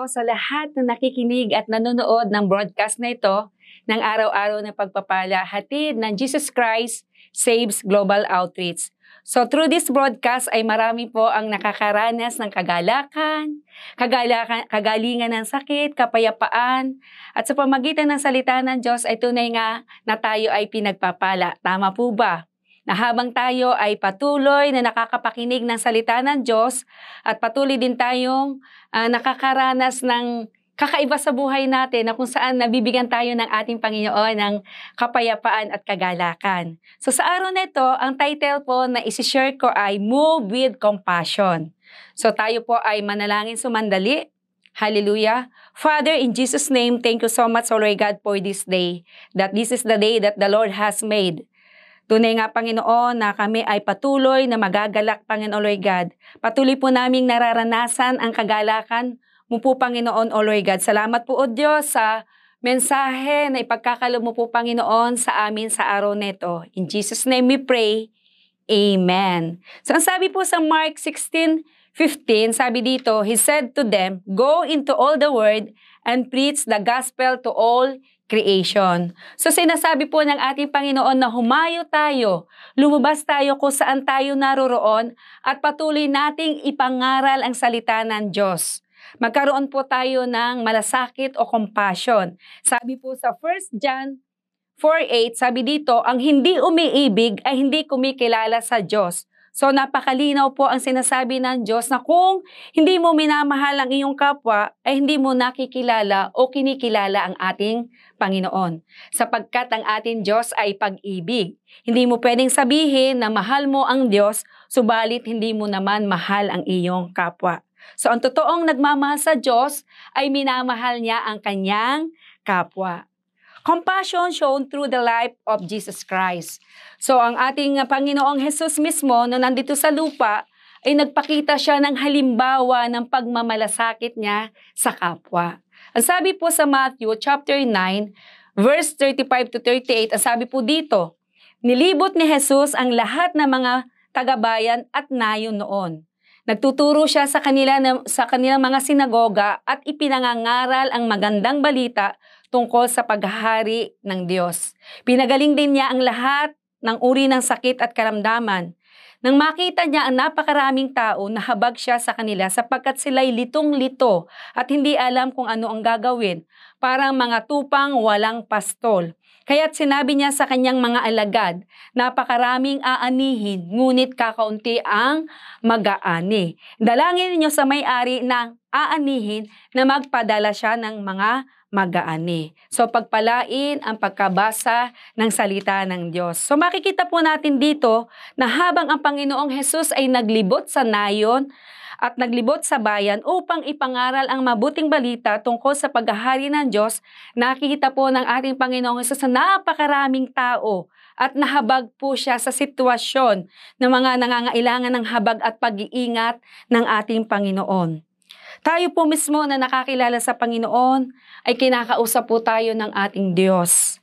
po sa lahat na nakikinig at nanonood ng broadcast na ito ng araw-araw na pagpapala hatid ng Jesus Christ Saves Global Outreach. So through this broadcast ay marami po ang nakakaranas ng kagalakan, kagalakan kagalingan ng sakit, kapayapaan, at sa pamagitan ng salita ng Diyos ay tunay nga na tayo ay pinagpapala. Tama po ba? Na habang tayo ay patuloy na nakakapakinig ng salita ng Diyos at patuloy din tayong uh, nakakaranas ng kakaiba sa buhay natin na kung saan nabibigyan tayo ng ating Panginoon ng kapayapaan at kagalakan. So sa araw na ito, ang title po na isi-share ko ay Move with Compassion. So tayo po ay manalangin sumandali. Hallelujah. Father, in Jesus' name, thank you so much, Lord God, for this day. That this is the day that the Lord has made. Tunay nga, Panginoon, na kami ay patuloy na magagalak, Panginoon Lord God. Patuloy po naming nararanasan ang kagalakan mo po, Panginoon, O Lord God. Salamat po, O Diyos, sa mensahe na ipagkakalo mo po, Panginoon, sa amin sa araw nito. In Jesus' name we pray. Amen. So, ang sabi po sa Mark 16, 15, sabi dito, He said to them, Go into all the world and preach the gospel to all creation. So sinasabi po ng ating Panginoon na humayo tayo, lumabas tayo kung saan tayo naroroon at patuloy nating ipangaral ang salita ng Diyos. Magkaroon po tayo ng malasakit o compassion. Sabi po sa 1 John 4.8, sabi dito, ang hindi umiibig ay hindi kumikilala sa Diyos So napakalinaw po ang sinasabi ng Diyos na kung hindi mo minamahal ang iyong kapwa, ay hindi mo nakikilala o kinikilala ang ating Panginoon. Sapagkat ang ating Diyos ay pag-ibig. Hindi mo pwedeng sabihin na mahal mo ang Diyos, subalit hindi mo naman mahal ang iyong kapwa. So ang totoong nagmamahal sa Diyos ay minamahal niya ang kanyang kapwa. Compassion shown through the life of Jesus Christ. So ang ating Panginoong Jesus mismo na nandito sa lupa ay nagpakita siya ng halimbawa ng pagmamalasakit niya sa kapwa. Ang sabi po sa Matthew chapter 9 verse 35 to 38, ang sabi po dito, nilibot ni Jesus ang lahat ng mga tagabayan at nayon noon. Nagtuturo siya sa kanila sa kanilang mga sinagoga at ipinangangaral ang magandang balita tungkol sa paghahari ng Diyos. Pinagaling din niya ang lahat ng uri ng sakit at karamdaman. Nang makita niya ang napakaraming tao, nahabag siya sa kanila sapagkat sila'y litong-lito at hindi alam kung ano ang gagawin, parang mga tupang walang pastol. Kaya't sinabi niya sa kanyang mga alagad, napakaraming aanihin, ngunit kakaunti ang mag-aani. Dalangin ninyo sa may-ari ng aanihin na magpadala siya ng mga mag-aani. So pagpalain ang pagkabasa ng salita ng Diyos. So makikita po natin dito na habang ang Panginoong Hesus ay naglibot sa nayon at naglibot sa bayan upang ipangaral ang mabuting balita tungkol sa paghahari ng Diyos, nakikita po ng ating Panginoong Hesus na napakaraming tao at nahabag po siya sa sitwasyon ng mga nangangailangan ng habag at pag-iingat ng ating Panginoon. Tayo po mismo na nakakilala sa Panginoon ay kinakausap po tayo ng ating Diyos.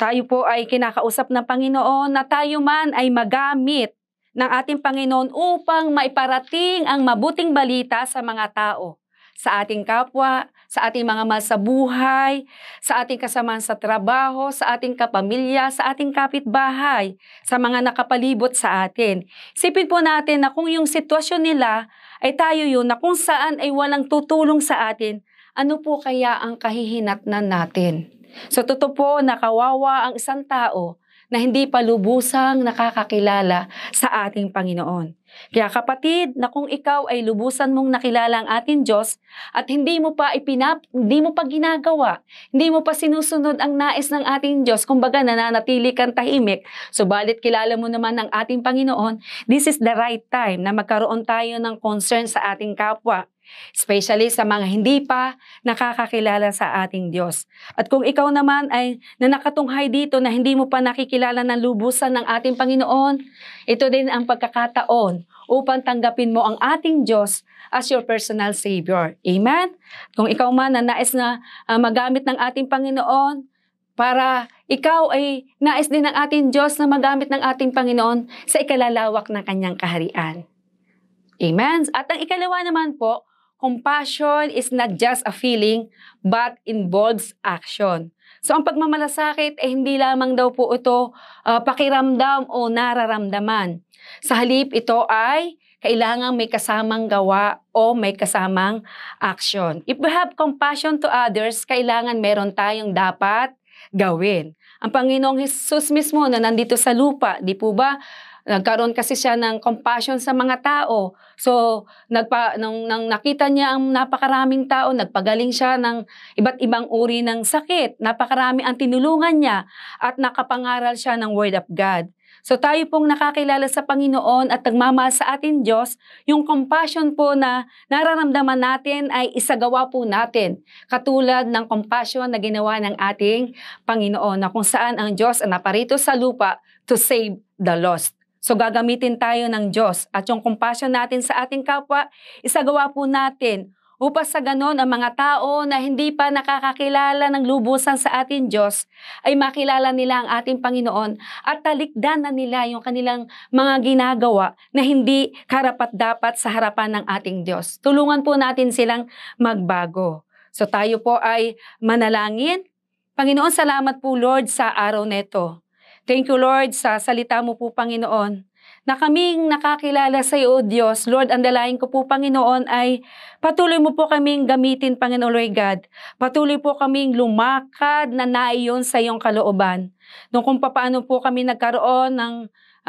Tayo po ay kinakausap ng Panginoon na tayo man ay magamit ng ating Panginoon upang maiparating ang mabuting balita sa mga tao, sa ating kapwa, sa ating mga mahal sa buhay, sa ating kasamahan sa trabaho, sa ating kapamilya, sa ating kapitbahay, sa mga nakapalibot sa atin. Sipin po natin na kung yung sitwasyon nila ay tayo yun na kung saan ay walang tutulong sa atin, ano po kaya ang kahihinatnan natin? So totoo po na kawawa ang isang tao na hindi pa lubusang nakakakilala sa ating Panginoon. Kaya kapatid, na kung ikaw ay lubusan mong nakilala ang ating Diyos at hindi mo pa ipinap, hindi mo pa ginagawa, hindi mo pa sinusunod ang nais ng ating Diyos, kumbaga nananatili kang tahimik, subalit kilala mo naman ng ating Panginoon, this is the right time na magkaroon tayo ng concern sa ating kapwa. Especially sa mga hindi pa nakakakilala sa ating Diyos. At kung ikaw naman ay nanakatunghay dito na hindi mo pa nakikilala ng lubusan ng ating Panginoon, ito din ang pagkakataon upang tanggapin mo ang ating Diyos as your personal Savior. Amen? Kung ikaw man na nais na uh, magamit ng ating Panginoon, para ikaw ay nais din ng ating Diyos na magamit ng ating Panginoon sa ikalalawak ng kanyang kaharian. Amen? At ang ikalawa naman po, compassion is not just a feeling but involves action. So ang pagmamalasakit ay eh, hindi lamang daw po ito uh, pakiramdam o nararamdaman. Sa halip ito ay kailangan may kasamang gawa o may kasamang action. If we have compassion to others, kailangan meron tayong dapat gawin. Ang Panginoong Jesus mismo na nandito sa lupa, di po ba, Nagkaroon kasi siya ng compassion sa mga tao. So, nagpa, nung, nung nakita niya ang napakaraming tao, nagpagaling siya ng iba't ibang uri ng sakit. Napakarami ang tinulungan niya at nakapangaral siya ng Word of God. So tayo pong nakakilala sa Panginoon at nagmamahal sa atin Diyos, yung compassion po na nararamdaman natin ay isagawa po natin. Katulad ng compassion na ginawa ng ating Panginoon na kung saan ang Diyos ang naparito sa lupa to save the lost. So gagamitin tayo ng Diyos at yung compassion natin sa ating kapwa, isagawa po natin upang sa ganon ang mga tao na hindi pa nakakakilala ng lubusan sa ating Diyos ay makilala nila ang ating Panginoon at talikdan na nila yung kanilang mga ginagawa na hindi karapat dapat sa harapan ng ating Diyos. Tulungan po natin silang magbago. So tayo po ay manalangin. Panginoon, salamat po Lord sa araw neto. Thank you, Lord, sa salita mo po, Panginoon, na kaming nakakilala sa iyo, Diyos. Lord, ang dalayan ko po, Panginoon, ay patuloy mo po kaming gamitin, Panginoon, Lord God. Patuloy po kaming lumakad na naiyon sa iyong kalooban. Nung kung paano po kami nagkaroon ng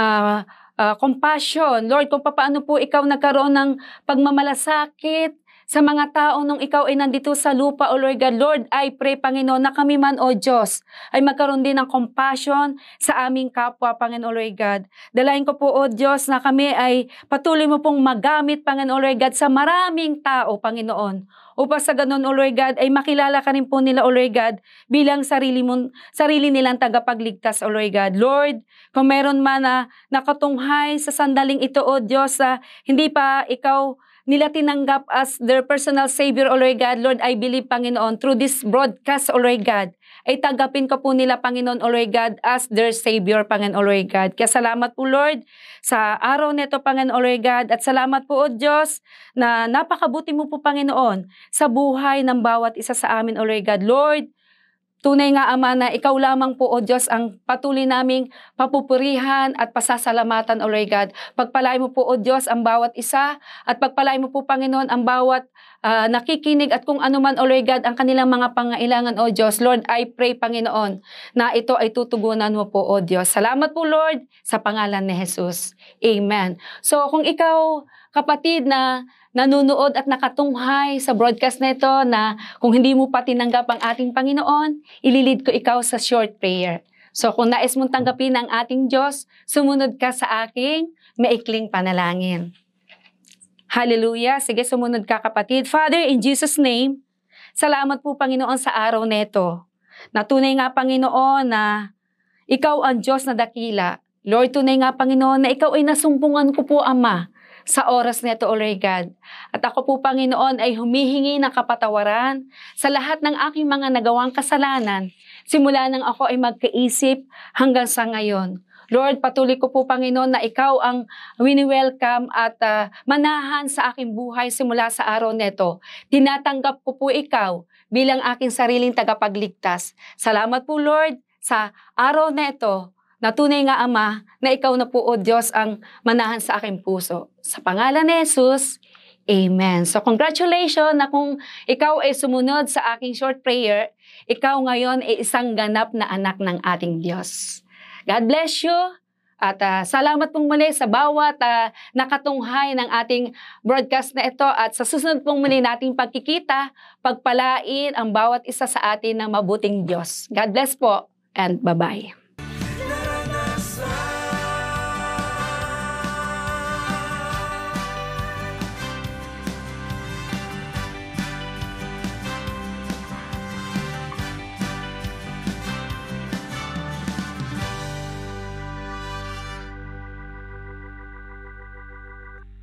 uh, uh, compassion. Lord, kung paano po ikaw nagkaroon ng pagmamalasakit, sa mga tao nung ikaw ay nandito sa lupa, O Lord God. Lord, I pray, Panginoon, na kami man, O Diyos, ay magkaroon din ng compassion sa aming kapwa, Panginoon, Lord God. Dalayan ko po, O Diyos, na kami ay patuloy mo pong magamit, Panginoon, Lord God, sa maraming tao, Panginoon. Upang sa ganun, O Lord God, ay makilala ka rin po nila, O Lord God, bilang sarili, mo, sarili nilang tagapagligtas, O Lord God. Lord, kung meron man na nakatunghay sa sandaling ito, O Diyos, sa hindi pa ikaw nila tinanggap as their personal Savior, O Lord God. Lord, I believe, Panginoon, through this broadcast, O Lord God, ay tanggapin ka po nila, Panginoon, O Lord God, as their Savior, Panginoon, O Lord God. Kaya salamat po, Lord, sa araw nito, Panginoon, O Lord God, at salamat po, O Diyos, na napakabuti mo po, Panginoon, sa buhay ng bawat isa sa amin, O Lord God. Lord, Tunay nga, Ama, na ikaw lamang po, O Diyos, ang patuloy naming papupurihan at pasasalamatan, O Lord God. Pagpalay mo po, O Diyos, ang bawat isa at pagpalay mo po, Panginoon, ang bawat uh, nakikinig at kung ano man, O Lord God, ang kanilang mga pangailangan, O Diyos. Lord, I pray, Panginoon, na ito ay tutugunan mo po, O Diyos. Salamat po, Lord, sa pangalan ni Jesus. Amen. So, kung ikaw, kapatid na nanunood at nakatunghay sa broadcast nito na kung hindi mo pa tinanggap ang ating Panginoon, ililid ko ikaw sa short prayer. So kung nais mong tanggapin ang ating Diyos, sumunod ka sa aking maikling panalangin. Hallelujah. Sige, sumunod ka kapatid. Father, in Jesus' name, salamat po Panginoon sa araw neto. Natunay nga Panginoon na ikaw ang Diyos na dakila. Lord, tunay nga Panginoon na ikaw ay nasumpungan ko po Ama sa oras nito, O Lord God. At ako po, Panginoon, ay humihingi ng kapatawaran sa lahat ng aking mga nagawang kasalanan, simula nang ako ay magkaisip hanggang sa ngayon. Lord, patuloy ko po, Panginoon, na ikaw ang wini-welcome at uh, manahan sa aking buhay simula sa araw neto. Tinatanggap ko po ikaw bilang aking sariling tagapagligtas. Salamat po, Lord, sa araw neto na tunay nga Ama, na ikaw na po, O Diyos, ang manahan sa aking puso. Sa pangalan ni Jesus, Amen. So congratulations na kung ikaw ay sumunod sa aking short prayer, ikaw ngayon ay isang ganap na anak ng ating Diyos. God bless you. At uh, salamat pong muli sa bawat uh, nakatunghay ng ating broadcast na ito at sa susunod pong muli nating pagkikita, pagpalain ang bawat isa sa atin ng mabuting Diyos. God bless po and bye-bye.